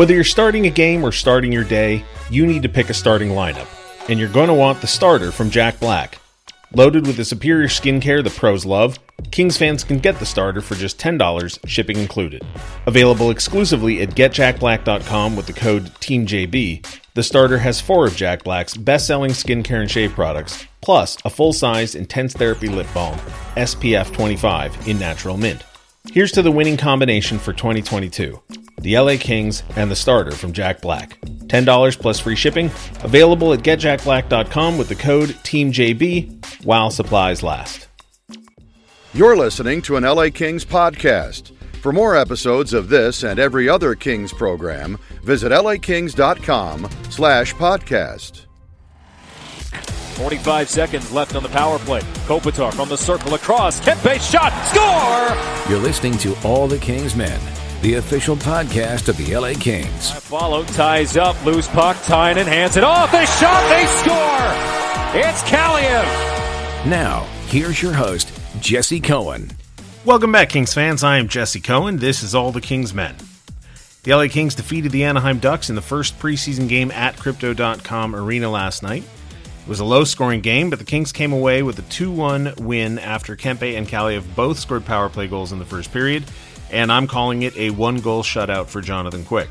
Whether you're starting a game or starting your day, you need to pick a starting lineup, and you're going to want the starter from Jack Black. Loaded with the superior skincare the pros love, Kings fans can get the starter for just $10, shipping included. Available exclusively at getjackblack.com with the code TEAMJB, the starter has four of Jack Black's best selling skincare and shave products, plus a full sized intense therapy lip balm, SPF 25 in natural mint. Here's to the winning combination for 2022 the LA Kings and the starter from Jack Black. $10 plus free shipping, available at getjackblack.com with the code TEAMJB while supplies last. You're listening to an LA Kings podcast. For more episodes of this and every other Kings program, visit lakings.com slash podcast. 45 seconds left on the power play. Kopitar from the circle across. Kempe shot. Score! You're listening to All the Kings Men, the official podcast of the LA Kings. Follow ties up. Loose puck. Tynan hands it off. They shot. They score. It's Kaliyev. Now, here's your host, Jesse Cohen. Welcome back, Kings fans. I am Jesse Cohen. This is All the Kings Men. The LA Kings defeated the Anaheim Ducks in the first preseason game at Crypto.com Arena last night. It was a low scoring game, but the Kings came away with a 2 1 win after Kempe and Kaliyev both scored power play goals in the first period, and I'm calling it a one goal shutout for Jonathan Quick.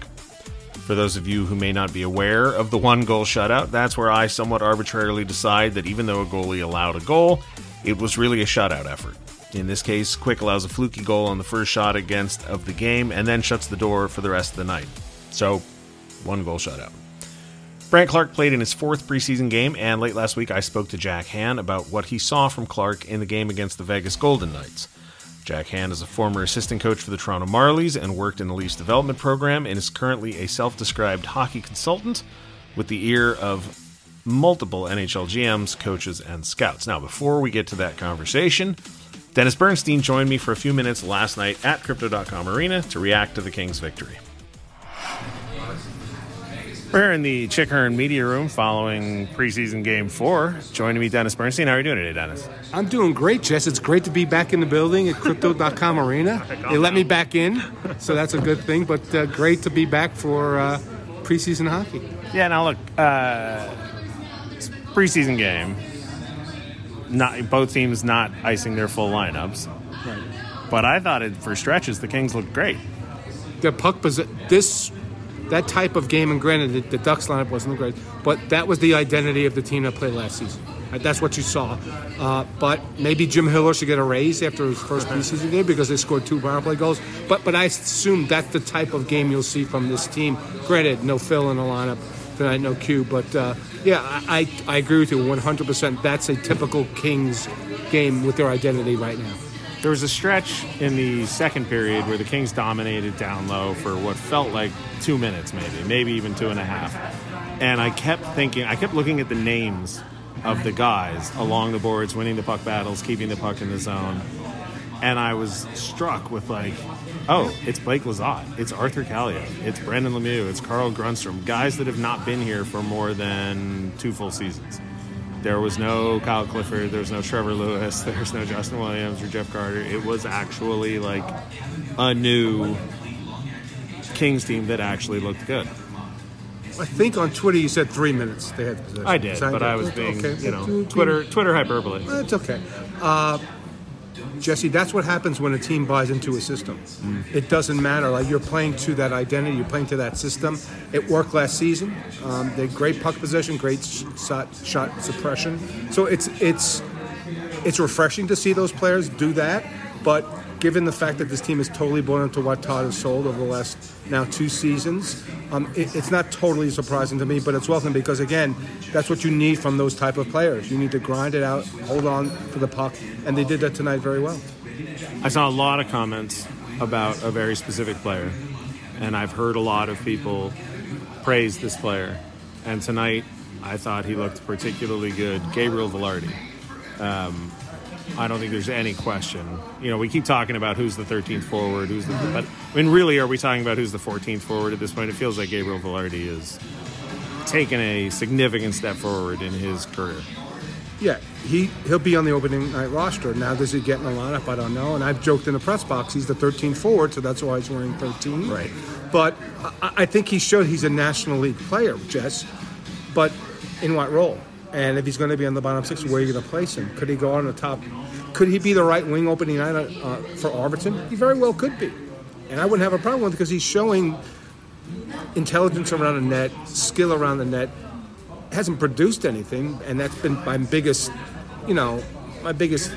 For those of you who may not be aware of the one goal shutout, that's where I somewhat arbitrarily decide that even though a goalie allowed a goal, it was really a shutout effort. In this case, Quick allows a fluky goal on the first shot against of the game and then shuts the door for the rest of the night. So, one goal shutout. Brandt Clarke played in his fourth preseason game, and late last week I spoke to Jack Han about what he saw from Clarke in the game against the Vegas Golden Knights. Jack Han is a former assistant coach for the Toronto Marlies and worked in the Leafs development program and is currently a self described hockey consultant with the ear of multiple NHL GMs, coaches, and scouts. Now, before we get to that conversation, Dennis Bernstein joined me for a few minutes last night at Crypto.com Arena to react to the Kings' victory. We're in the Chick Hearn Media Room following preseason game four. Joining me, Dennis Bernstein. How are you doing today, Dennis? I'm doing great, Jess. It's great to be back in the building at Crypto.com Arena. They let me back in, so that's a good thing, but uh, great to be back for uh, preseason hockey. Yeah, now look, uh, preseason game. Not both teams not icing their full lineups, Right. but I thought it for stretches the Kings looked great. The puck posi- this that type of game, and granted, the, the Ducks lineup wasn't great, but that was the identity of the team that played last season. Right, That's what you saw. Uh, but maybe Jim Hiller should get a raise after his first preseason game because they scored two power play goals. But but I assume that's the type of game you'll see from this team. Granted, no Phil in the lineup tonight, no Q. But uh, yeah, I, I I agree with you 100%. That's a typical Kings game with their identity right now. There was a stretch in the second period where the Kings dominated down low for what felt like two minutes, maybe, maybe even two and a half. And I kept thinking, I kept looking at the names of the guys along the boards, winning the puck battles, keeping the puck in the zone. And I was struck with, like, oh, it's Blake Lizotte, it's Arthur Kaliyev, it's Brendan Lemieux, it's Carl Grundstrom, guys that have not been here for more than two full seasons. There was no Kyle Clifford, there was no Trevor Lewis, there was no Justin Williams or Jeff Carter. It was actually like a new Kings team that actually looked good. I think on Twitter you said three minutes they had the possession. I did, but? I was being, Okay. you know, Twitter Twitter hyperbole. That's okay. Uh, Jesse, that's what happens when a team buys into a system. It doesn't matter. Like you're playing to that identity, you're playing to that system. It worked last season. Um, they had great puck possession, great shot, shot suppression. So it's it's it's refreshing to see those players do that. But given the fact that this team is totally bought into what Todd has sold over the last now two seasons, um, it, it's not totally surprising to me. But it's welcome because again, that's what you need from those type of players. You need to grind it out, hold on to the puck, and they did that tonight very well. I saw a lot of comments about a very specific player, and I've heard a lot of people praise this player. And tonight, I thought he looked particularly good. Gabriel Vilardi. Um, I don't think there's any question. You know, we keep talking about who's the 13th forward, who's the. But I mean, really, are we talking about who's the 14th forward at this point? It feels like Gabriel Vilardi is taken a significant step forward in his career. Yeah, he he'll be on the opening night roster. Now, does he get in the lineup? I don't know. And I've joked in the press box he's the 13th forward, so that's why he's wearing 13. Right. But I, I think he showed he's a National League player, Jess. But in what role? And if he's going to be on the bottom six, where are you going to place him? Could he go on the top? Could he be the right wing opening night uh, for Arvidsson? He very well could be. And I wouldn't have a problem with it because he's showing intelligence around the net, skill around the net. Hasn't produced anything, and that's been my biggest, you know, my biggest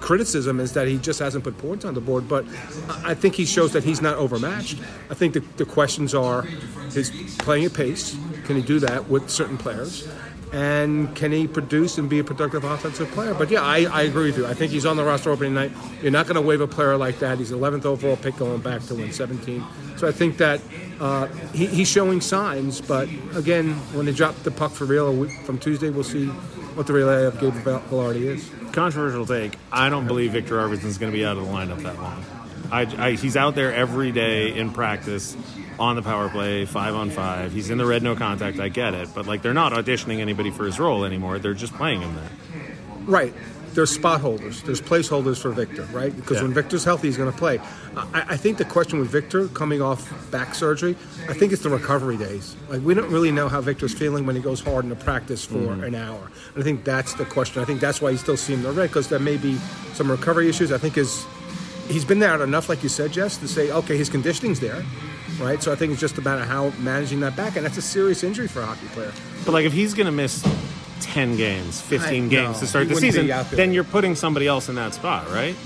criticism is that he just hasn't put points on the board. But I think he shows that he's not overmatched. I think the, the questions are his playing at pace. Can he do that with certain players? And can he produce and be a productive offensive player? But yeah, I, I agree with you. I think he's on the roster opening night. You're not going to waive a player like that. He's 11th overall pick going back to win 17. So I think that uh, he, he's showing signs. But again, when they drop the puck for real from Tuesday, we'll see what the reality of Gabe Vilardi is. Controversial take. I don't believe Viktor Arvidsson's going to be out of the lineup that long. I, I, he's out there every day in practice on the power play, five on five. He's in the red no contact. I get it, but like they're not auditioning anybody for his role anymore. They're just playing him there. Right. There's spot holders. There's placeholders for Victor, right? Because yeah. when Victor's healthy, he's going to play. I, I, think the question with Victor coming off back surgery, I think it's the recovery days. Like we don't really know how Victor's feeling when he goes hard into practice for mm-hmm. an hour. And I think that's the question. I think that's why he's still seeing the red because there may be some recovery issues. I think his he's been there enough, like you said, Jess, to say okay, his conditioning's there right? So I think it's just about how managing that back, and that's a serious injury for a hockey player. But like if he's going to miss 10 games, 15 I, games no, to start the season, then you're putting somebody else in that spot, right?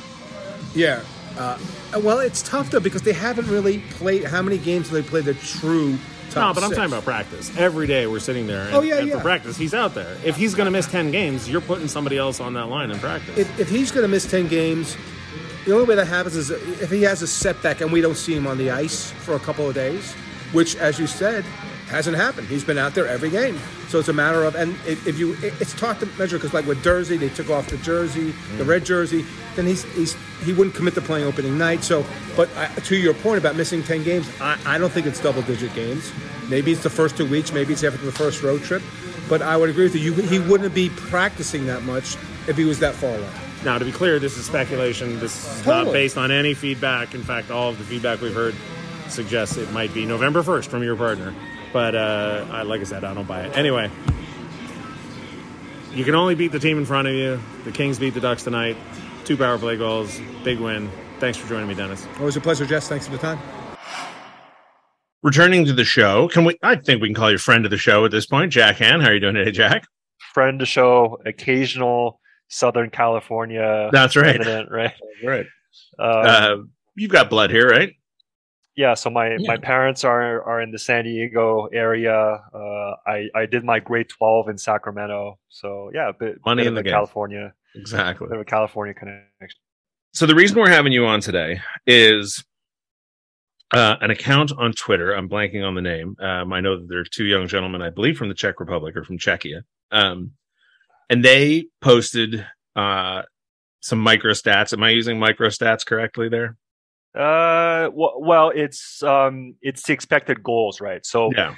Yeah. Uh, well, it's tough though because they haven't really played. How many games have they played the true? no, but i I'm talking about practice. Every day we're sitting there. And, oh yeah, and yeah. For practice, he's out there. If he's going to miss ten games, you're putting somebody else on that line in practice. If, if he's going to miss ten games, the only way that happens is if he has a setback and we don't see him on the ice for a couple of days, which, as you said, hasn't happened. He's been out there every game. So it's a matter of, and if you, it's tough to measure because like with Jersey, they took off the jersey, the red jersey, then he's, he's he wouldn't commit to playing opening night. So, but I, to your point about missing 10 games, I, I don't think it's double digit games. Maybe it's the first two weeks, maybe it's after the first road trip. But I would agree with you. you he wouldn't be practicing that much if he was that far away. Now, to be clear, this is speculation. This is totally. not based on any feedback. In fact, all of the feedback we've heard suggests it might be November 1st from your partner. But uh, I, like I said, I don't buy it. Anyway, you can only beat the team in front of you. The Kings beat the Ducks tonight. Two power play goals. Big win. Thanks for joining me, Dennis. Always a pleasure, Jess. Thanks for the time. Returning to the show, can we? I think we can call you friend of the show at this point, Jack Han. How are you doing today, Jack? Friend of the show, occasional Southern California. That's right. right. Right. Um, uh, you've got blood here, right? Yeah. So my yeah. my parents are are in the San Diego area. Uh, I I did my grade twelve in Sacramento. So yeah, a bit money bit in the California. Exactly. Bit of a California connection. So the reason we're having you on today is uh, an account on Twitter. I'm blanking on the name. Um, I know that there are two young gentlemen, I believe, from the Czech Republic or from Czechia. Um, and they posted uh, some microstats. Am I using microstats correctly there? Uh, well, it's um, it's the expected goals, right? So yeah.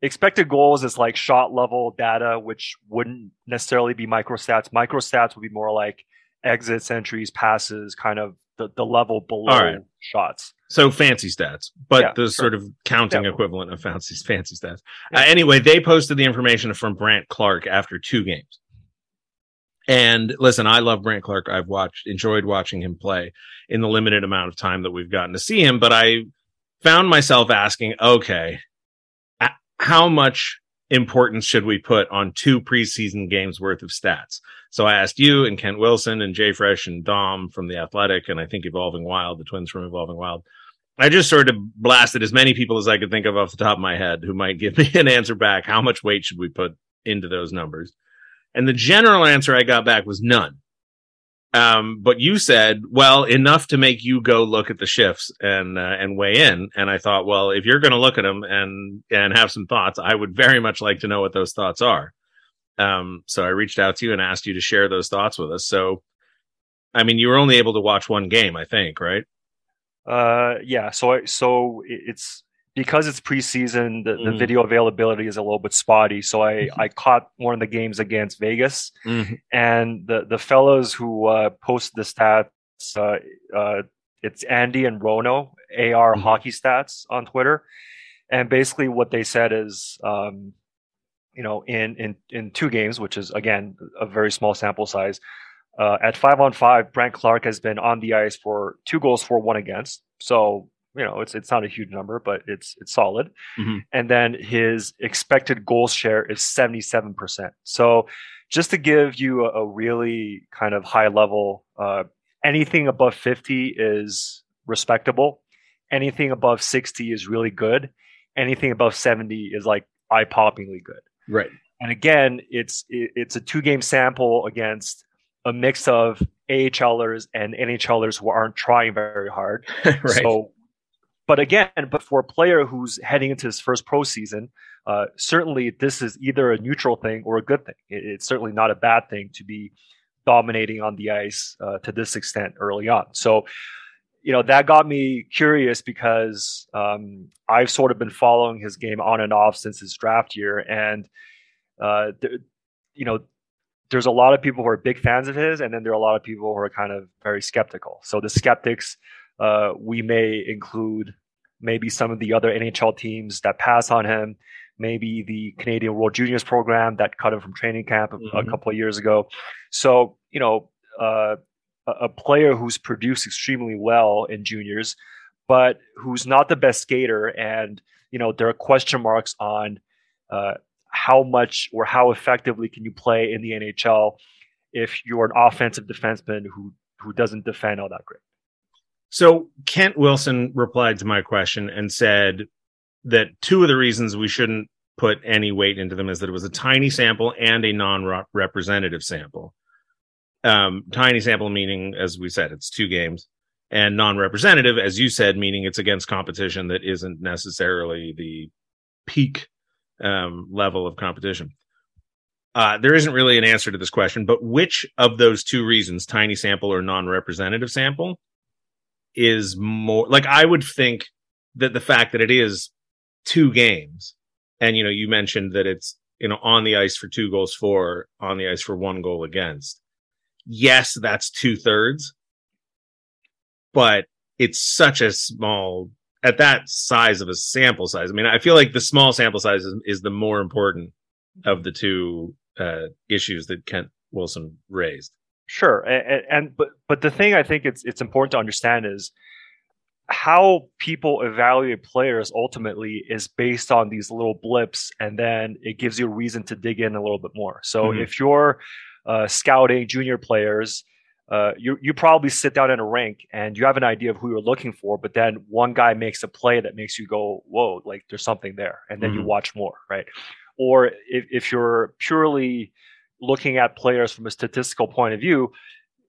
expected goals is like shot level data, which wouldn't necessarily be microstats. Microstats would be more like exits, entries, passes, kind of the, the level below right. shots. So fancy stats, but yeah, the sure. sort of counting yeah. equivalent of fancy fancy stats. Uh, anyway, they posted the information from Brandt Clarke after two games. And listen, I love Brandt Clarke. I've watched, enjoyed watching him play in the limited amount of time that we've gotten to see him. But I found myself asking, okay, how much importance should we put on two preseason games worth of stats? So I asked you and Kent Wilson and Jay Fresh and Dom from the Athletic, and I think Evolving Wild, the twins from Evolving Wild. I just sort of blasted as many people as I could think of off the top of my head who might give me an answer back. How much weight should we put into those numbers? And the general answer I got back was none. Um, but you said, well, enough to make you go look at the shifts and, uh, and weigh in. And I thought, well, if you're going to look at them and, and have some thoughts, I would very much like to know what those thoughts are. Um, so I reached out to you and asked you to share those thoughts with us. So, I mean, you were only able to watch one game, I think, right? Uh, yeah. So, I, so it's, because it's preseason, the, mm. the video availability is a little bit spotty. So I, mm-hmm. I caught one of the games against Vegas, mm-hmm. and the the fellows who uh, posted the stats, uh, uh, it's Andy and Rono AR Mhm. Hockey Stats on Twitter, and basically what they said is, um, you know, in in in two games, which is again a very small sample size, uh, at five on five, Brandt Clarke has been on the ice for two goals for, one against. So you know, it's it's not a huge number, but it's it's solid. Mhm. And then his expected goals share is seventy seven percent. So just to give you a, a really kind of high level, uh, anything above fifty is respectable. Anything above sixty is really good. Anything above seventy is like eye poppingly good. Right. And again, it's it, it's a two game sample against a mix of AHLers and NHLers who aren't trying very hard. right. So, but again, but for a player who's heading into his first pro season, uh, certainly this is either a neutral thing or a good thing. It, it's certainly not a bad thing to be dominating on the ice uh, to this extent early on. So, you know, that got me curious because um, I've sort of been following his game on and off since his draft year, and uh, you know, there's a lot of people who are big fans of his, and then there are a lot of people who are kind of very skeptical. So the skeptics, uh, we may include maybe some of the other NHL teams that pass on him, maybe the Canadian World Juniors program that cut him from training camp a, a couple of years ago. So you know, uh, a, a player who's produced extremely well in juniors, but who's not the best skater, and you know there are question marks on. Uh, how much or how effectively can you play in the NHL if you're an offensive defenseman who who doesn't defend all that great? So Kent Wilson replied to my question and said that two of the reasons we shouldn't put any weight into them is that it was a tiny sample and a non-representative sample. Um, tiny sample meaning, as we said, it's two games, and non-representative, as you said, meaning it's against competition that isn't necessarily the peak um, level of competition. Uh, there isn't really an answer to this question, but which of those two reasons, tiny sample or non-representative sample, is more like I would think that the fact that it is two games, and you know, you mentioned that it's you know on the ice for two goals for, on the ice for one goal against. Yes, that's two thirds, but it's such a small at that size of a sample size. I mean, I feel like the small sample size is, is the more important of the two uh, issues that Kent Wilson raised. Sure, and, and but but the thing I think it's it's important to understand is how people evaluate players ultimately is based on these little blips, and then it gives you a reason to dig in a little bit more. So Mhm. if you're uh, scouting junior players, uh, you you probably sit down in a rank and you have an idea of who you're looking for, but then one guy makes a play that makes you go, "Whoa!" Like there's something there, and then you Mhm. watch more, right? Or if if you're purely looking at players from a statistical point of view,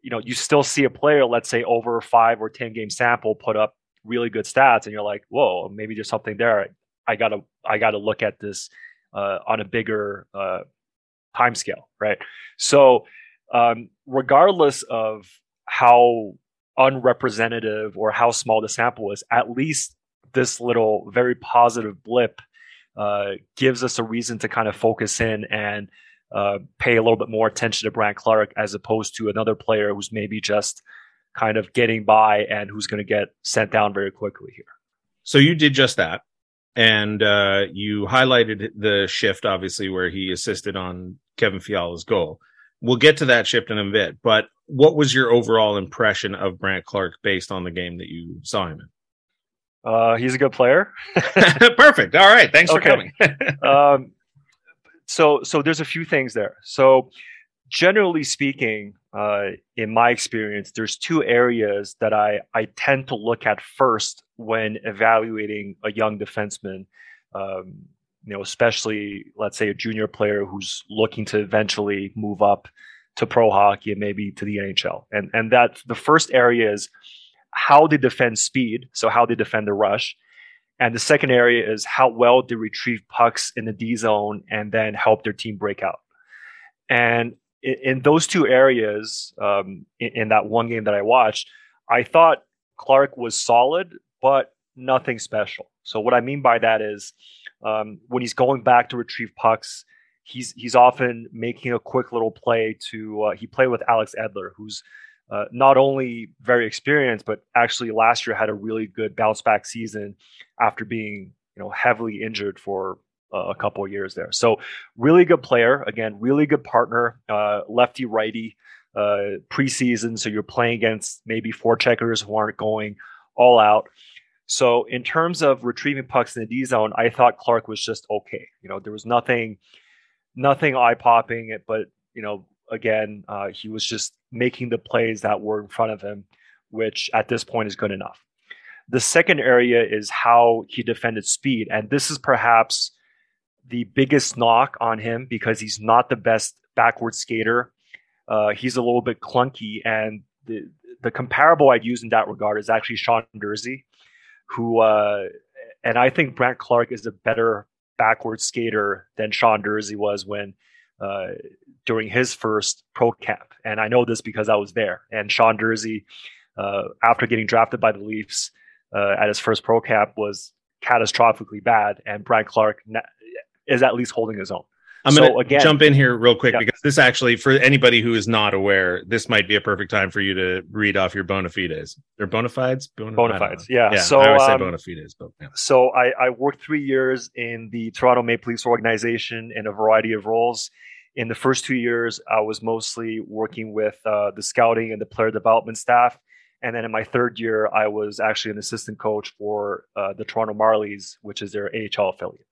you know, you still see a player, let's say over five or 10 game sample, put up really good stats, and you're like, whoa, maybe there's something there. I gotta, I gotta look at this uh, on a bigger uh, time scale, right? So, um, regardless of how unrepresentative or how small the sample is, at least this little very positive blip uh, gives us a reason to kind of focus in and uh, pay a little bit more attention to Brandt Clarke as opposed to another player who's maybe just kind of getting by and who's going to get sent down very quickly here. So you did just that. And uh, you highlighted the shift, obviously, where he assisted on Kevin Fiala's goal. We'll get to that shift in a bit. But what was your overall impression of Brandt Clarke based on the game that you saw him Uh, he's a good player. Perfect. All right. Thanks for coming. um, so so there's a few things there. So generally speaking, uh, in my experience, there's two areas that I I tend to look at first when evaluating a young defenseman. Um, you know, especially let's say a junior player who's looking to eventually move up to pro hockey and maybe to the NHL. And and that the first area is how they defend speed, so how they defend the rush. And the second area is how well they retrieve pucks in the D zone and then help their team break out. And in, in those two areas, um, in, in that one game that I watched, I thought Clarke was solid, but nothing special. So what I mean by that is um, when he's going back to retrieve pucks, he's he's often making a quick little play to. Uh, he played with Alex Edler, who's uh, not only very experienced, but actually last year had a really good bounce back season after being you know heavily injured for uh, a couple of years there. So really good player. Again, really good partner. Uh, lefty righty uh, preseason. So you're playing against maybe four checkers who aren't going all out. So in terms of retrieving pucks in the D zone, I thought Clarke was just okay. You know, there was nothing, nothing eye popping. It, but you know, again, uh, he was just making the plays that were in front of him, which at this point is good enough. The second area is how he defended speed, and this is perhaps the biggest knock on him because he's not the best backward skater. Uh, he's a little bit clunky, and the the comparable I'd use in that regard is actually Sean Durzi, who uh, and I think Brandt Clarke is a better backward skater than Sean Durzi was when uh, during his first pro camp. And I know this because I was there. And Sean Durzi, uh, after getting drafted by the Leafs uh, at his first pro camp, was catastrophically bad. And Brandt Clarke is at least holding his own. I'm so going to jump in here real quick yeah. because this actually, for anybody who is not aware, this might be a perfect time for you to read off your bona fides. They're bona fides? Bona, bona fides, yeah. yeah. So, I always um, say bona fides, but yeah. So I, I worked three years in the Toronto Maple Leafs organization in a variety of roles. In the first two years, I was mostly working with uh, the scouting and the player development staff. And then in my third year, I was actually an assistant coach for uh, the Toronto Marlies, which is their AHL affiliate.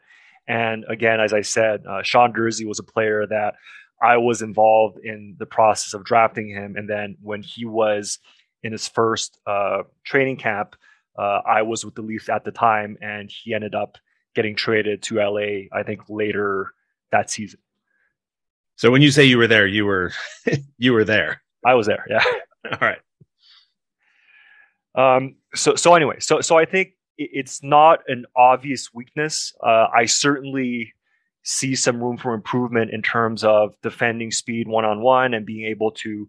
And again, as I said, uh, Sean Durzi was a player that I was involved in the process of drafting him. And then when he was in his first uh, training camp, uh, I was with the Leafs at the time, and he ended up getting traded to LA, I think, later that season. So when you say you were there, you were you were there. I was there. Yeah. All right. Um. So so anyway, so so I think it's not an obvious weakness. Uh, I certainly see some room for improvement in terms of defending speed one on one and being able to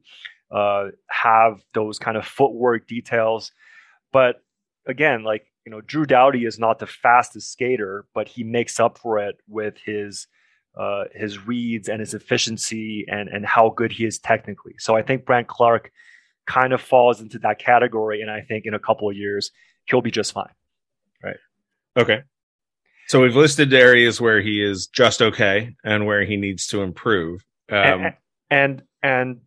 uh, have those kind of footwork details. But again, like you know, Drew Doughty is not the fastest skater, but he makes up for it with his uh, his reads and his efficiency and and how good he is technically. So I think Brandt Clarke kind of falls into that category, and I think in a couple of years he'll be just fine. Right. Okay. So we've listed areas where he is just okay and where he needs to improve. Um, and, and, and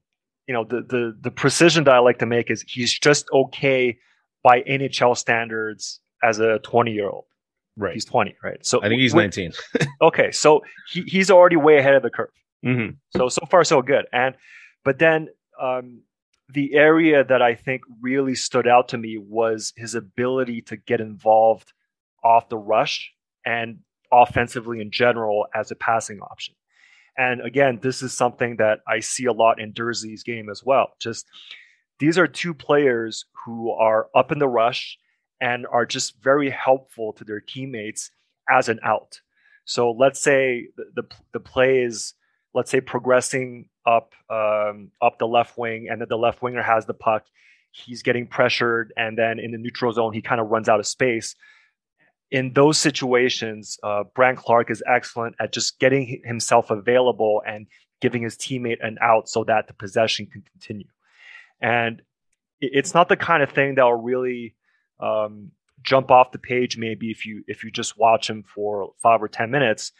you know the the the precision that I like to make is he's just okay by NHL standards as a 20 year old. Right. He's 20, right? So I think he's 19. okay, so he, he's already way ahead of the curve. Mm-hmm. So so far so good. And but then um, the area that I think really stood out to me was his ability to get involved off the rush and offensively in general as a passing option. And again, this is something that I see a lot in Durzi's game as well. Just these are two players who are up in the rush and are just very helpful to their teammates as an out. So let's say the, the, the play is let's say progressing up um, up the left wing, and then the left winger has the puck. He's getting pressured, and then in the neutral zone, he kind of runs out of space. In those situations, uh, Clarke is excellent at just getting himself available and giving his teammate an out so that the possession can continue. And it's not the kind of thing that will really um, jump off the page maybe if you if you just watch him for five or ten minutes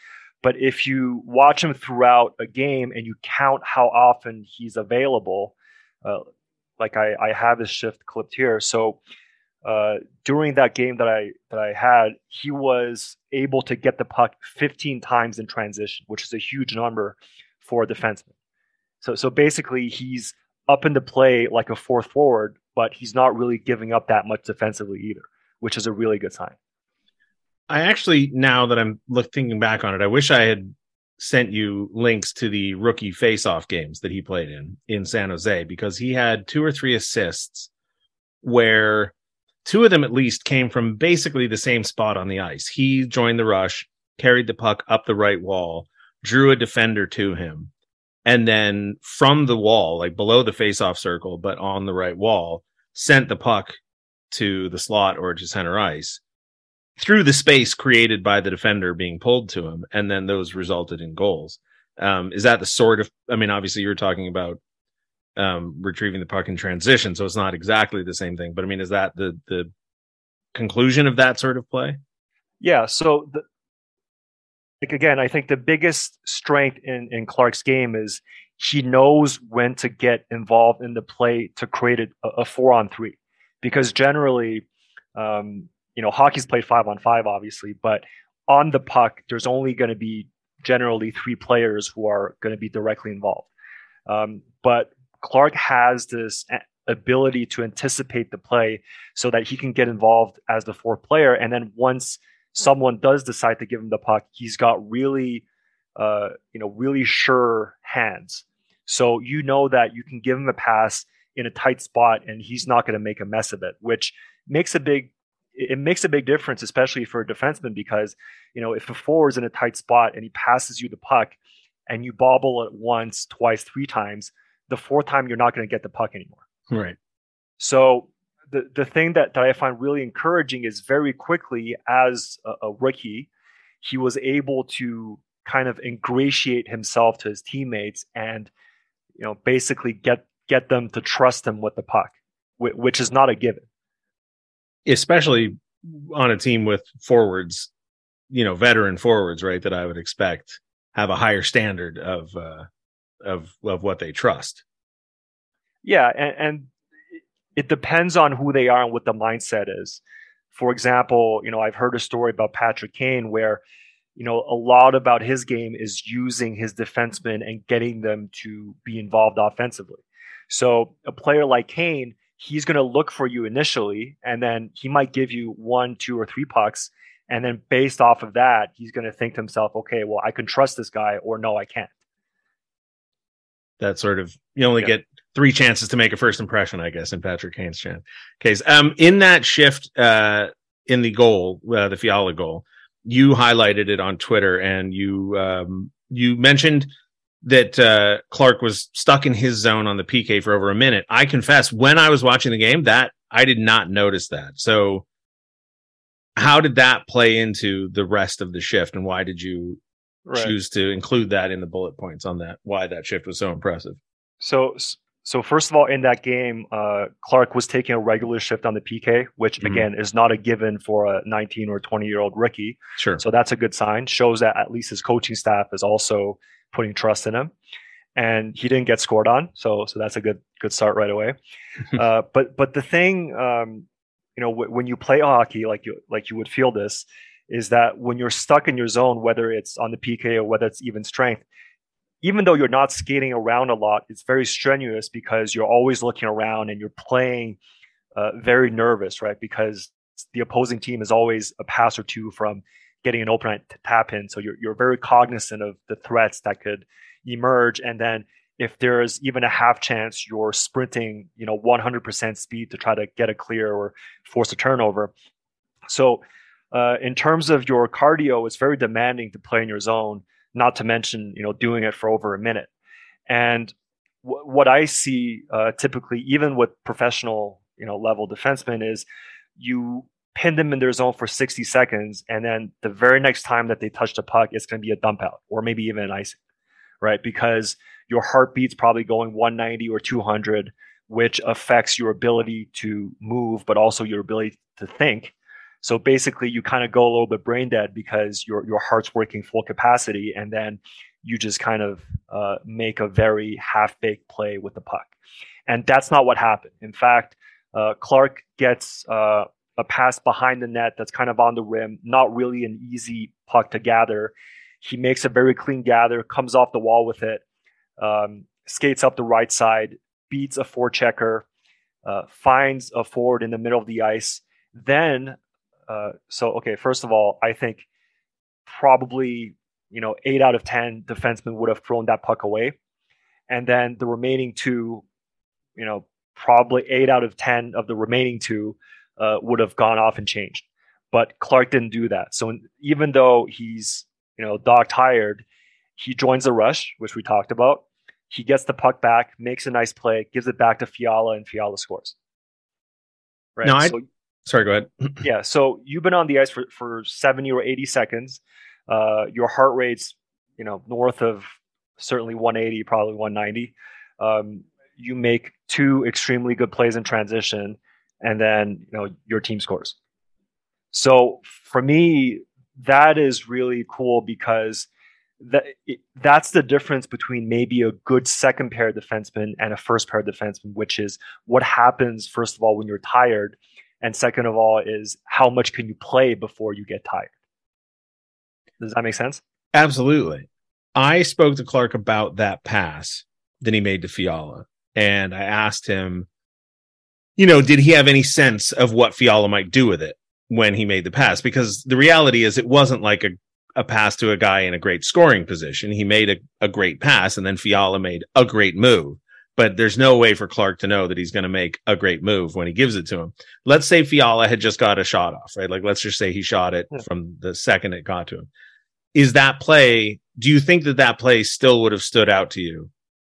but if you watch him throughout a game and you count how often he's available, uh, like I, I have his shift clipped here. So uh, during that game that I that I had, he was able to get the puck 15 times in transition, which is a huge number for a defenseman. So so basically, he's up into play like a fourth forward, but he's not really giving up that much defensively either, which is a really good sign. I actually now that I'm look thinking back on it, I wish I had sent you links to the rookie face-off games that he played in in San Jose because he had two or three assists where two of them at least came from basically the same spot on the ice. He joined the rush, carried the puck up the right wall, drew a defender to him, and then from the wall, like below the face-off circle but on the right wall, sent the puck to the slot or to center ice through the space created by the defender being pulled to him, and then those resulted in goals. Um, is that the sort of? I mean, obviously, you're talking about um, retrieving the puck in transition, so it's not exactly the same thing. But I mean, is that the the conclusion of that sort of play? Yeah. So, the, like again, I think the biggest strength in in Clarke's game is he knows when to get involved in the play to create a, a four on three, because generally, um, you know, hockey's played five on five, obviously, but on the puck, there's only going to be generally three players who are going to be directly involved. Um, but Clarke has this ability to anticipate the play so that he can get involved as the fourth player. And then once someone does decide to give him the puck, he's got really, uh, you know, really sure hands. So you know that you can give him a pass in a tight spot and he's not going to make a mess of it, which makes a big it makes a big difference, especially for a defenseman, because you know if a forward's in a tight spot and he passes you the puck and you bobble it once, twice, three times, the fourth time you're not going to get the puck anymore. Right. So the the thing that, that I find really encouraging is very quickly as a, a rookie, he was able to kind of ingratiate himself to his teammates and you know basically get get them to trust him with the puck, which is not a given. Especially on a team with forwards, you know, veteran forwards, right? That I would expect have a higher standard of uh, of of what they trust. Yeah, and, and it depends on who they are and what the mindset is. For example, you know, I've heard a story about Patrick Kane where, you know, a lot about his game is using his defensemen and getting them to be involved offensively. So a player like Kane, he's going to look for you initially, and then he might give you one, two, or three pucks. And then based off of that, he's going to think to himself, okay, well, I can trust this guy, or no, I can't that sort of you only yeah. get three chances to make a first impression, I guess, in Patrick Kane's case. Um, in that shift, uh, in the goal, uh, the Fiala goal, you highlighted it on Twitter, and you um, you mentioned that uh, Clarke was stuck in his zone on the PK for over a minute. I confess, when I was watching the game, that I did not notice that. So, how did that play into the rest of the shift, and why did you right. choose to include that in the bullet points on that why that shift was so impressive so so first of all in that game uh, clarke was taking a regular shift on the pk which mm-hmm. again is not a given for a 19 or 20 year old rookie. Sure. So that's a good sign. Shows that at least his coaching staff is also putting trust in him. And he didn't get scored on so so that's a good good start right away. Uh, but but the thing um, you know w- when you play hockey like you like you would feel this is that when you're stuck in your zone, whether it's on the PK or whether it's even strength, even though you're not skating around a lot, it's very strenuous because you're always looking around and you're playing uh, very nervous, right? Because the opposing team is always a pass or two from getting an open to tap in. So you're, you're very cognizant of the threats that could emerge. And then if there's even a half chance you're sprinting, you know, 100% speed to try to get a clear or force a turnover. So uh, in terms of your cardio, it's very demanding to play in your zone. Not to mention, you know, doing it for over a minute. And w- what I see uh, typically, even with professional, you know, level defensemen, is you pin them in their zone for 60 seconds, and then the very next time that they touch the puck, it's going to be a dump out or maybe even an icing, right? Because your heartbeat's probably going 190 or 200, which affects your ability to move, but also your ability to think so basically, you kind of go a little bit brain dead because your your heart's working full capacity, and then you just kind of uh, make a very half baked play with the puck, and that's not what happened. In fact, uh, Clarke gets uh, a pass behind the net that's kind of on the rim, not really an easy puck to gather. He makes a very clean gather, comes off the wall with it, um, skates up the right side, beats a forechecker, uh, finds a forward in the middle of the ice. Then uh, so okay, first of all, I think probably you know eight out of ten defensemen would have thrown that puck away, and then the remaining two, you know, probably eight out of ten of the remaining two uh, would have gone off and changed. But Clarke didn't do that. So even though he's you know dog tired, he joins the rush, which we talked about. He gets the puck back, makes a nice play, gives it back to Fiala, and Fiala scores. Right. No, so, Sorry, go ahead. yeah. So you've been on the ice for, for 70 or 80 seconds. Uh, your heart rate's, you know, north of certainly 180, probably 190. Um, you make two extremely good plays in transition, and then you know your team scores. So for me, that is really cool because that that's the difference between maybe a good second pair defenseman and a first pair defenseman, which is what happens first of all when you're tired, and second of all is how much can you play before you get tired. Does that make sense? Absolutely. I spoke to Clarke about that pass that he made to Fiala, and I asked him, you know, did he have any sense of what Fiala might do with it when he made the pass? Because the reality is, it wasn't like a a pass to a guy in a great scoring position. He made a, a great pass, and then Fiala made a great move. But there's no way for Clarke to know that he's going to make a great move when he gives it to him. Let's say Fiala had just got a shot off, right? Like, let's just say he shot it yeah. from the second it got to him. Is that play? Do you think that that play still would have stood out to you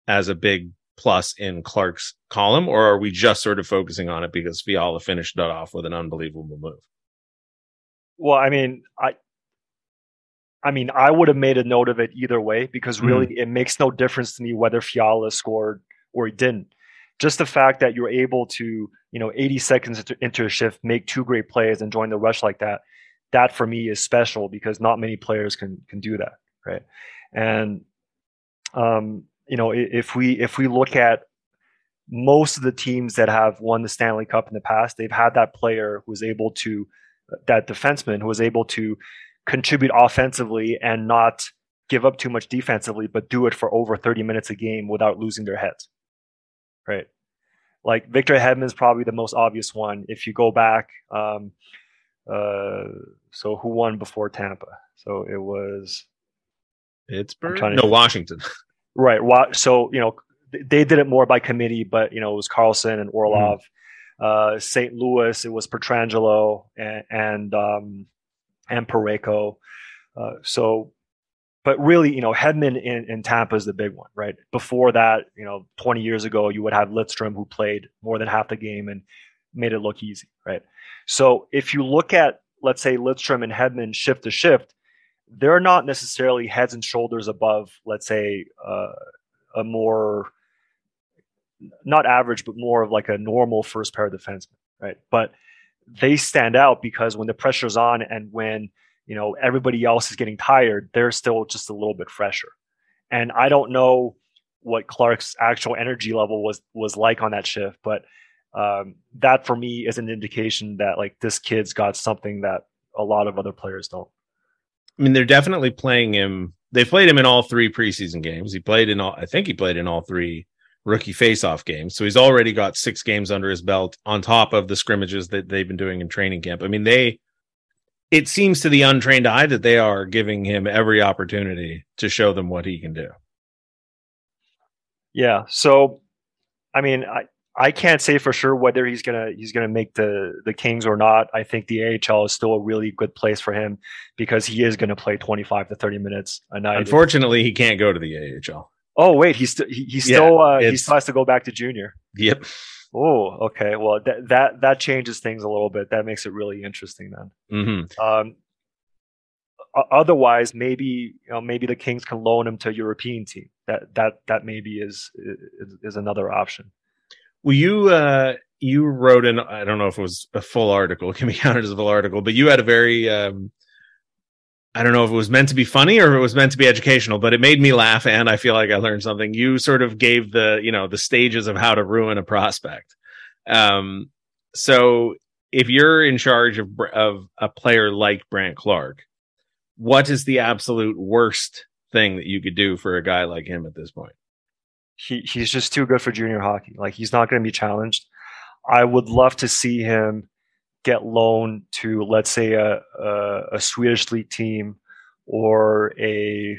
as a big plus in Clarke's column, or are we just sort of focusing on it because Fiala finished it off with an unbelievable move? Well, I mean, I I mean, I would have made a note of it either way because hmm. really mm. it makes no difference to me whether Fiala scored or he didn't. Just the fact that you're able to, you know, 80 seconds into, a shift, make two great plays and join the rush like that, that for me is special because not many players can can do that, right? And um, you know, if we if we look at most of the teams that have won the Stanley Cup in the past, they've had that player who was able to that defenseman who was able to contribute offensively and not give up too much defensively, but do it for over 30 minutes a game without losing their heads. Right. Like Victor Hedman is probably the most obvious one. If you go back, um, uh, so who won before Tampa? So it was Pittsburgh. No, Washington. Right. So you know they did it more by committee, but you know it was Carlson and Orlov. Mm-hmm. Uh, St. Louis, it was Pietrangelo and, and um, and Parayko. Uh, so, but really, you know, Hedman in, in Tampa is the big one, right? Before that, you know, 20 years ago, you would have Lidstrom who played more than half the game and made it look easy, right? So if you look at, let's say, Lidstrom and Hedman shift to shift, they're not necessarily heads and shoulders above, let's say, uh, a more not average, but more of like a normal first pair defenseman, right? But they stand out because when the pressure's on and when you know everybody else is getting tired, they're still just a little bit fresher. And I don't know what Clarke's actual energy level was was like on that shift, but um, that for me is an indication that like this kid's got something that a lot of other players don't. I mean, they're definitely playing him. They played him in all three preseason games. He played in all. I think he played in all three rookie faceoff games. So he's already got six games under his belt on top of the scrimmages that they've been doing in training camp. I mean, they it seems to the untrained eye that they are giving him every opportunity to show them what he can do. Yeah. So I mean, I I can't say for sure whether he's gonna he's gonna make the the Kings or not. I think the AHL is still a really good place for him because he is gonna play 25 to 30 minutes a night. Unfortunately, he can't go to the AHL. Oh wait, he's st- he, he still yeah, uh, he still has to go back to junior. Yep. Oh, okay. Well, that that that changes things a little bit. That makes it really interesting then. Mm-hmm. Um, otherwise, maybe you know maybe the Kings can loan him to a European team. That that that maybe is is, is another option. Well, you uh, you wrote an I don't know if it was a full article. It can be counted as a full article, but you had a very um, I don't know if it was meant to be funny or if it was meant to be educational, but it made me laugh and I feel like I learned something. You sort of gave the, you know, the stages of how to ruin a prospect. Um, so if you're in charge of of a player like Brandt Clarke, what is the absolute worst thing that you could do for a guy like him at this point? He he's just too good for junior hockey. Like he's not going to be challenged. I would love to see him get loaned to, let's say, a, a, a Swedish league team or a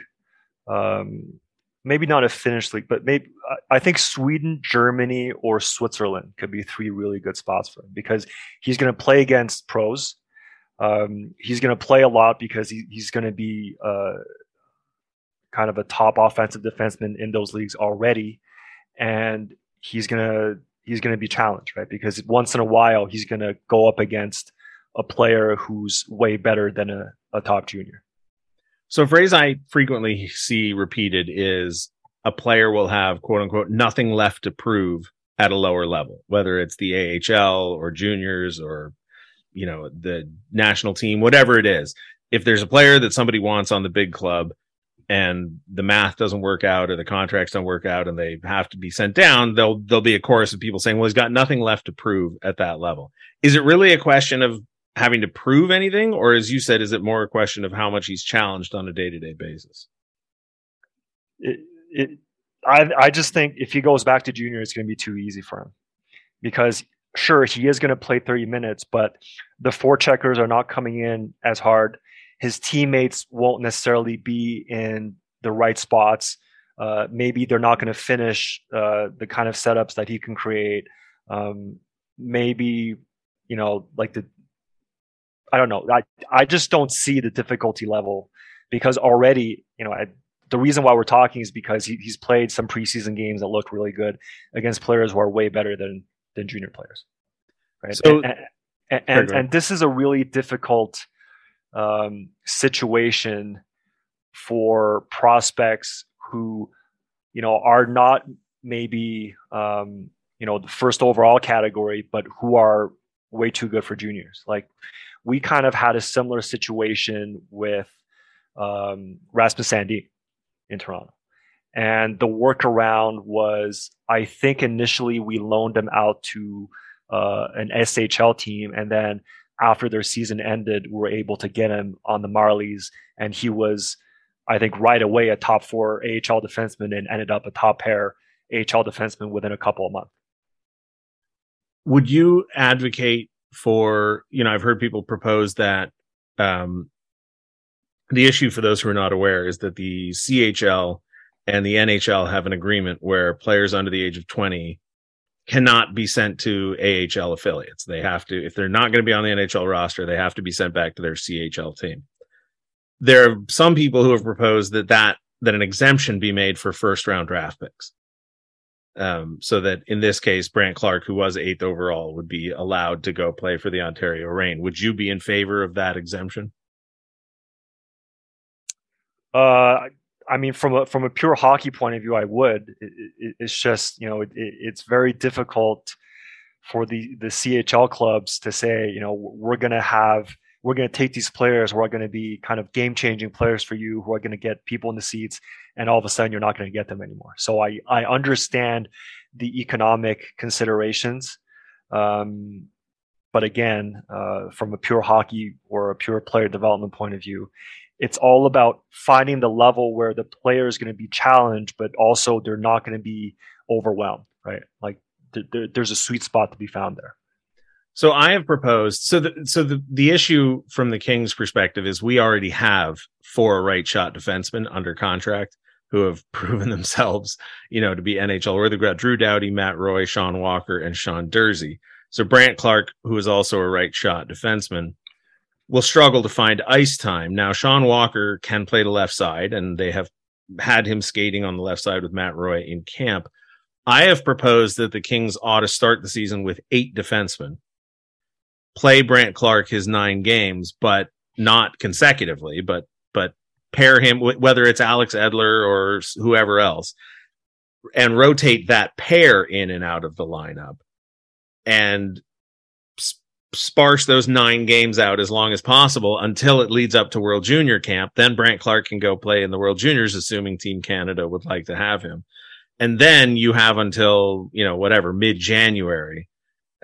um, maybe not a Finnish league, but maybe I think Sweden, Germany, or Switzerland could be three really good spots for him because he's going to play against pros. Um, he's going to play a lot because he, he's going to be uh, kind of a top offensive defenseman in those leagues already, and he's going to he's going to be challenged, right? Because once in a while, he's going to go up against a player who's way better than a, a top junior. So, a phrase I frequently see repeated is a player will have quote unquote nothing left to prove at a lower level, whether it's the AHL or juniors or you know the national team, whatever it is. If there's a player that somebody wants on the big club and the math doesn't work out or the contracts don't work out and they have to be sent down, there'll there'll be a chorus of people saying, "Well, he's got nothing left to prove at that level." Is it really a question of having to prove anything, or as you said, is it more a question of how much he's challenged on a day to day basis? It, it, I I just think if he goes back to junior, it's going to be too easy for him because sure he is going to play 30 minutes, but the forecheckers are not coming in as hard. His teammates won't necessarily be in the right spots. Uh, maybe they're not going to finish uh, the kind of setups that he can create. Um, maybe you know, like the I don't know. I I just don't see the difficulty level because already, you know, I, the reason why we're talking is because he, he's played some preseason games that look really good against players who are way better than than junior players, right? So, and and, and, and this is a really difficult um, situation for prospects who, you know, are not maybe um, you know the first overall category, but who are way too good for juniors. Like we kind of had a similar situation with um, Rasmus Sandin in Toronto. And the workaround was, I think initially we loaned him out to uh, an SHL team, and then after their season ended, were able to get him on the Marlies, and he was, I think, right away a top four AHL defenseman, and ended up a top pair AHL defenseman within a couple of months. Would you advocate for you know i've heard people propose that um, the issue for those who are not aware is that the chl and the nhl have an agreement where players under the age of 20 cannot be sent to ahl affiliates they have to if they're not going to be on the nhl roster they have to be sent back to their chl team there are some people who have proposed that that that an exemption be made for first round draft picks um, so that in this case, Brandt Clarke, who was eighth overall, would be allowed to go play for the Ontario Reign. Would you be in favor of that exemption? Uh, I mean, from a from a pure hockey point of view, I would. It, it, it's just you know, it, it's very difficult for the the CHL clubs to say, you know, we're going to have we're going to take these players who are going to be kind of game changing players for you, who are going to get people in the seats, and all of a sudden you're not going to get them anymore. So I I understand the economic considerations, um, but again, uh, from a pure hockey or a pure player development point of view, it's all about finding the level where the player is going to be challenged, but also they're not going to be overwhelmed, right? Like th- th- there's a sweet spot to be found there. So I have proposed. So the so the the issue from the Kings' perspective is we already have four right shot defensemen under contract who have proven themselves, you know, to be NHL worthy. We've got Drew Doughty, Matt Roy, Sean Walker, and Sean Durzi. So Brandt Clarke, who is also a right shot defenseman, will struggle to find ice time. Now Sean Walker can play the left side, and they have had him skating on the left side with Matt Roy in camp. I have proposed that the Kings ought to start the season with eight defensemen play Brandt Clarke his nine games, but not consecutively, but but pair him whether it's Alex Edler or whoever else, and rotate that pair in and out of the lineup, and sparse those nine games out as long as possible until it leads up to World Junior Camp. Then Brandt Clarke can go play in the World Juniors, assuming Team Canada would like to have him. And then you have until, you know, whatever, mid January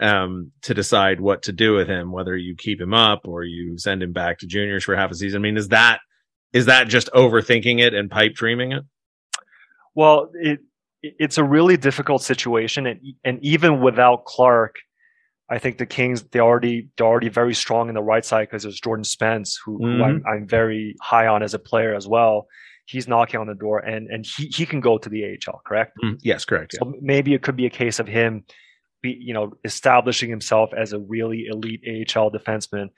um, to decide what to do with him, whether you keep him up or you send him back to juniors for half a season. I mean, is that is that just overthinking it and pipe dreaming it? Well, it it's a really difficult situation, and and even without Clarke, I think the Kings they already they're already very strong in the right side because there's Jordan Spence, who, mm-hmm. who I'm, I'm very high on as a player as well. He's knocking on the door, and and he he can go to the AHL, correct? Mm, yes, correct. So maybe it could be a case of him be, you know, establishing himself as a really elite AHL defenseman.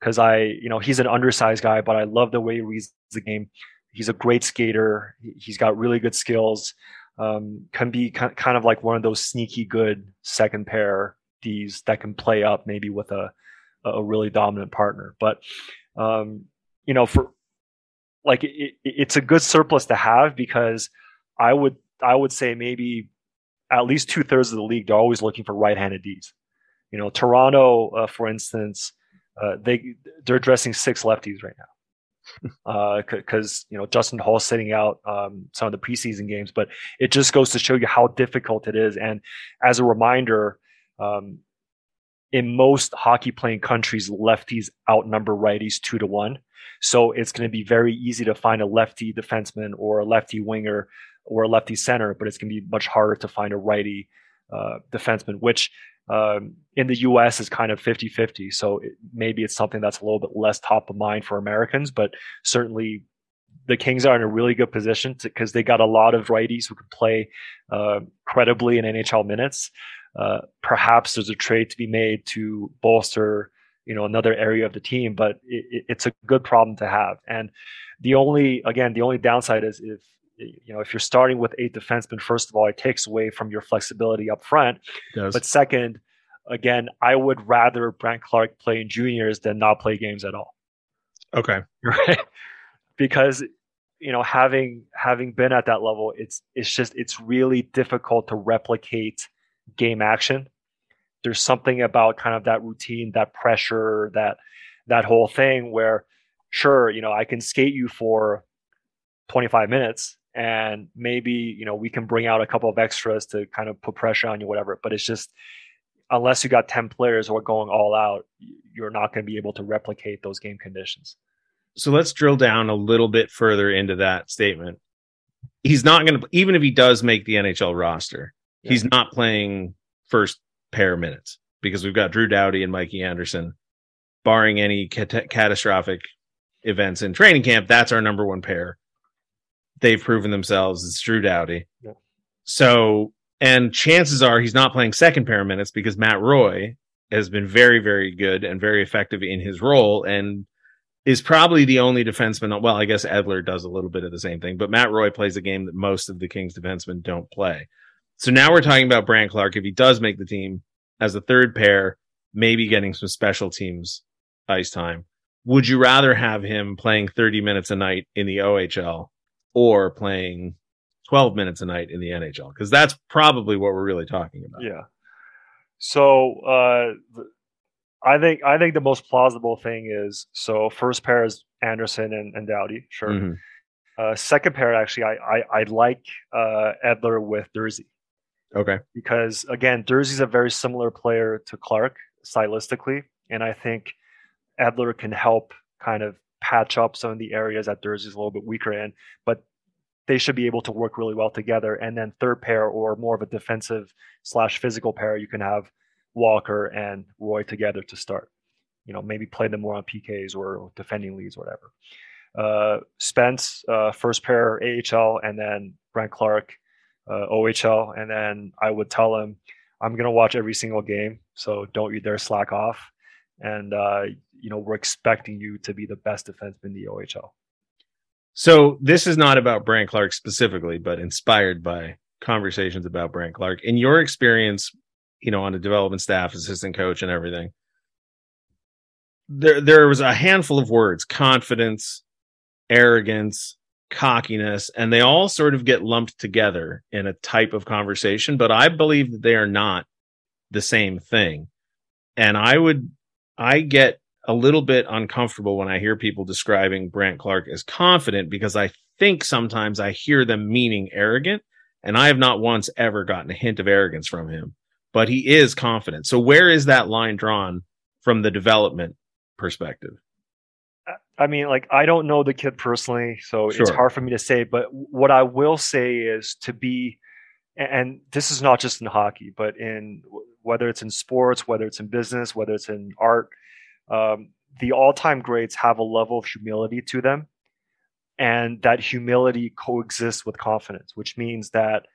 Because I, you know, he's an undersized guy, but I love the way he reads the game. He's a great skater. He's got really good skills. Um, can be kind of like one of those sneaky good second pair D's that can play up maybe with a a really dominant partner. But um, you know, for like it, it's a good surplus to have because I would I would say maybe at least two thirds of the league, they're always looking for right-handed D's. You know, Toronto, uh, for instance, uh, they they're addressing six lefties right now because uh, you know Justin Holl sitting out um, some of the preseason games, but it just goes to show you how difficult it is. And as a reminder, um, in most hockey playing countries, lefties outnumber righties two to one. So it's going to be very easy to find a lefty defenseman or a lefty winger or a lefty center, but it's going to be much harder to find a righty uh, defenseman, which um, in the US is kind of 50 50. So it, maybe it's something that's a little bit less top of mind for Americans, but certainly the Kings are in a really good position because they got a lot of righties who can play uh, credibly in NHL minutes. Uh, perhaps there's a trade to be made to bolster, you know, another area of the team, but it, it's a good problem to have. And the only, again, the only downside is if you know if you're starting with eight defensemen, first of all, it takes away from your flexibility up front. But second, again, I would rather Brandt Clarke play in juniors than not play games at all. Okay, right? because you know having having been at that level, it's it's just it's really difficult to replicate game action. There's something about kind of that routine, that pressure, that that whole thing where sure, you know, I can skate you for 25 minutes and maybe you know we can bring out a couple of extras to kind of put pressure on you whatever but it's just unless you got 10 players who are going all out you're not going to be able to replicate those game conditions so let's drill down a little bit further into that statement he's not going to even if he does make the nhl roster yeah. he's not playing first pair minutes because we've got drew doughty and mikey anderson barring any cat- catastrophic events in training camp that's our number one pair they've proven themselves. It's Drew Doughty. Yeah. So, and chances are he's not playing second pair minutes because Matt Roy has been very, very good and very effective in his role and is probably the only defenseman. Well, I guess Edler does a little bit of the same thing, but Matt Roy plays a game that most of the Kings defensemen don't play. So now we're talking about Brandt Clarke. If he does make the team as a third pair, maybe getting some special teams ice time. Would you rather have him playing 30 minutes a night in the OHL or playing 12 minutes a night in the NHL because that's probably what we're really talking about. Yeah. So uh, I think I think the most plausible thing is so first pair is Anderson and, and Doughty, sure. Mm-hmm. Uh, second pair, actually, I I, I like uh, Edler with Durzi. Okay. Because again, Durzi's a very similar player to Clarke stylistically, and I think Edler can help kind of patch up some of the areas that Durzi's a little bit weaker in, but they should be able to work really well together. And then third pair or more of a defensive slash physical pair, you can have Walker and Roy together to start. You know, maybe play them more on PKs or defending leads, whatever. Uh, Spence, uh, first pair AHL, and then Brent Clarke, uh, OHL. And then I would tell him, I'm going to watch every single game. So don't you dare slack off. And uh, you know, we're expecting you to be the best defenseman in the OHL. So this is not about Brandt Clarke specifically, but inspired by conversations about Brandt Clarke. In your experience, you know, on the development staff, assistant coach, and everything, there there was a handful of words: confidence, arrogance, cockiness, and they all sort of get lumped together in a type of conversation. But I believe that they are not the same thing. And I would, I get a little bit uncomfortable when I hear people describing Brandt Clarke as confident because I think sometimes I hear them meaning arrogant. And I have not once ever gotten a hint of arrogance from him, but he is confident. So where is that line drawn from the development perspective? I mean, like, I don't know the kid personally, so sure. it's hard for me to say. But what I will say is to be, and this is not just in hockey, but in whether it's in sports, whether it's in business, whether it's in art, um, the all-time greats have a level of humility to them and that humility coexists with confidence which means that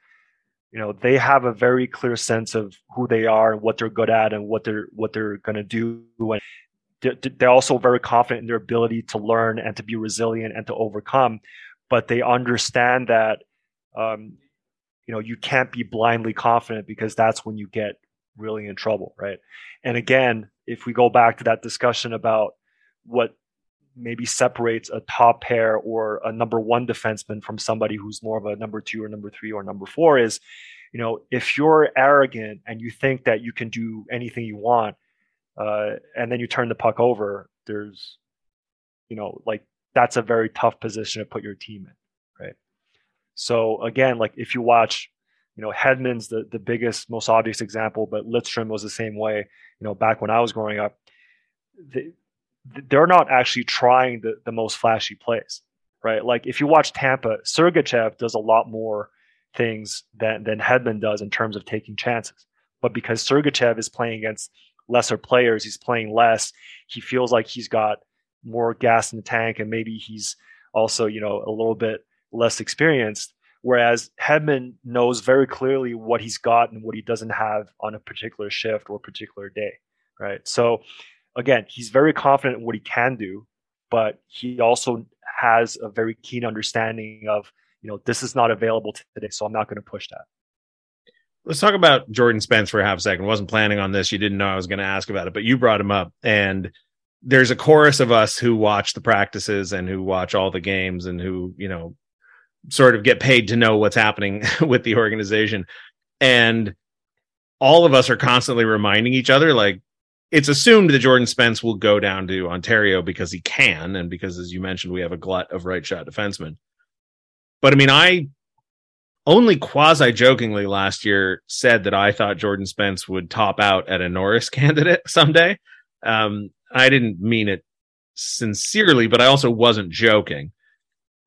you know they have a very clear sense of who they are and what they're good at and what they're what they're going to do and they're also very confident in their ability to learn and to be resilient and to overcome but they understand that um, you know you can't be blindly confident because that's when you get really in trouble right? And again if we go back to that discussion about what maybe separates a top pair or a number one defenseman from somebody who's more of a number two or number three or number four is, you know, if you're arrogant and you think that you can do anything you want, uh, and then you turn the puck over, there's, you know, like that's a very tough position to put your team in, right? So again, like if you watch, you know, Hedman's the the biggest, most obvious example, but Lidstrom was the same way. You know, back when I was growing up, they, they're not actually trying the, the most flashy plays, right? Like if you watch Tampa, Sergachev does a lot more things than than Hedman does in terms of taking chances. But because Sergachev is playing against lesser players, he's playing less. He feels like he's got more gas in the tank, and maybe he's also, you know, a little bit less experienced. Whereas Hedman knows very clearly what he's got and what he doesn't have on a particular shift or particular day, right? So again, he's very confident in what he can do, but he also has a very keen understanding of, you know, this is not available today, so I'm not going to push that. Let's talk about Jordan Spence for a half second. wasn't planning on this. You didn't know I was going to ask about it, but you brought him up. And there's a chorus of us who watch the practices and who watch all the games and who, you know, sort of get paid to know what's happening with the organization. And all of us are constantly reminding each other, like, it's assumed that Jordan Spence will go down to Ontario because he can, and because, as you mentioned, we have a glut of right shot defensemen. But I mean, I only quasi jokingly last year said that I thought Jordan Spence would top out at a Norris candidate someday. Um, I didn't mean it sincerely, but I also wasn't joking.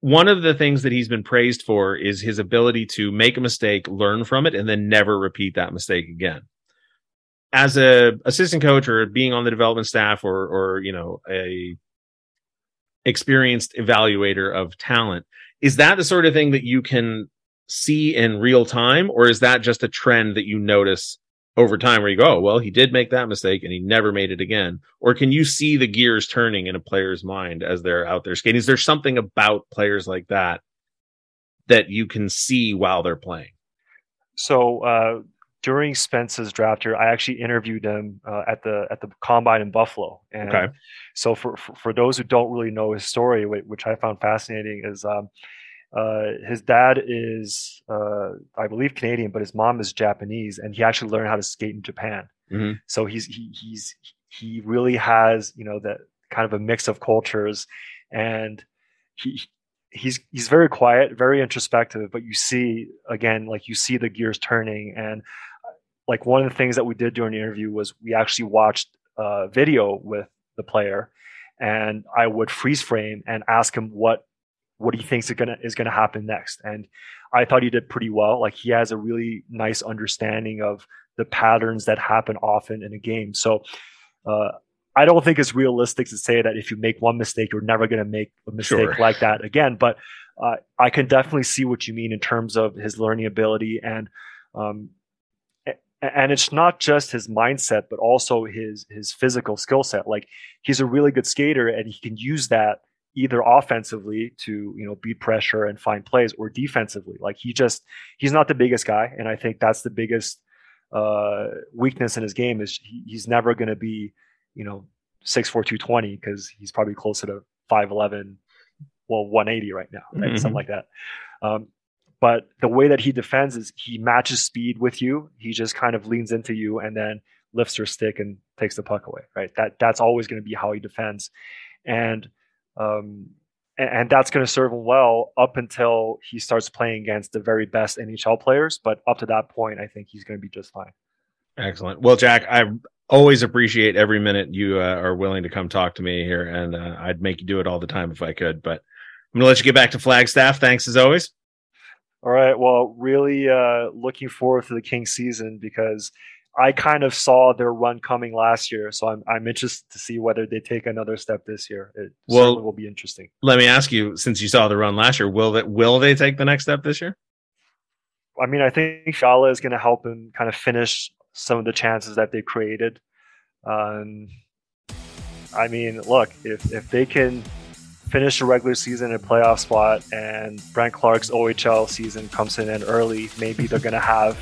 One of the things that he's been praised for is his ability to make a mistake, learn from it, and then never repeat that mistake again as a assistant coach or being on the development staff or or you know a experienced evaluator of talent is that the sort of thing that you can see in real time or is that just a trend that you notice over time where you go oh, well he did make that mistake and he never made it again or can you see the gears turning in a player's mind as they're out there skating is there something about players like that that you can see while they're playing so uh, during Spence's draft year, I actually interviewed him uh, at the at the combine in Buffalo. And okay. So for, for, for those who don't really know his story, which I found fascinating, is um, uh, his dad is uh, I believe Canadian, but his mom is Japanese, and he actually learned how to skate in Japan. Mm-hmm. So he's he, he's he really has you know that kind of a mix of cultures, and he he's he's very quiet, very introspective, but you see again, like you see the gears turning, and like one of the things that we did during the interview was we actually watched a video with the player and I would freeze frame and ask him what what he thinks is gonna is gonna happen next. And I thought he did pretty well. Like he has a really nice understanding of the patterns that happen often in a game. So uh, I don't think it's realistic to say that if you make one mistake, you're never going to make a mistake sure. like that again. But uh, I can definitely see what you mean in terms of his learning ability and um, and it's not just his mindset but also his his physical skill set like he's a really good skater and he can use that either offensively to you know beat pressure and find plays or defensively like he just he's not the biggest guy and i think that's the biggest uh weakness in his game is he, he's never going to be you know 6'4 220 because he's probably closer to 5'11 well 180 right now right mm-hmm. something like that um, but the way that he defends is he matches speed with you. He just kind of leans into you and then lifts your stick and takes the puck away. Right. That that's always going to be how he defends, and um, and, and that's going to serve him well up until he starts playing against the very best NHL players. But up to that point, I think he's going to be just fine. Excellent. Well, Jack, I always appreciate every minute you uh, are willing to come talk to me here, and uh, I'd make you do it all the time if I could. But I'm going to let you get back to Flagstaff. Thanks as always. All right. Well, really uh, looking forward to the Kings season because I kind of saw their run coming last year, so I'm I'm interested to see whether they take another step this year. It well, will be interesting. Let me ask you, since you saw the run last year, will that will they take the next step this year? I mean, I think Fiala is going to help them kind of finish some of the chances that they created. Um, I mean, look, if if they can finish the regular season in a playoff spot and Brent Clarke's OHL season comes in early, maybe they're going to have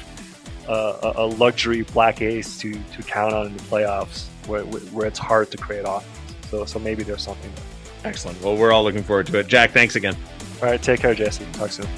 a, a, luxury black ace to, to count on in the playoffs where, where it's hard to create offense. So, so maybe there's something there. Excellent. Well, we're all looking forward to it. Jack, thanks again. All right, take care, Jesse. Talk soon.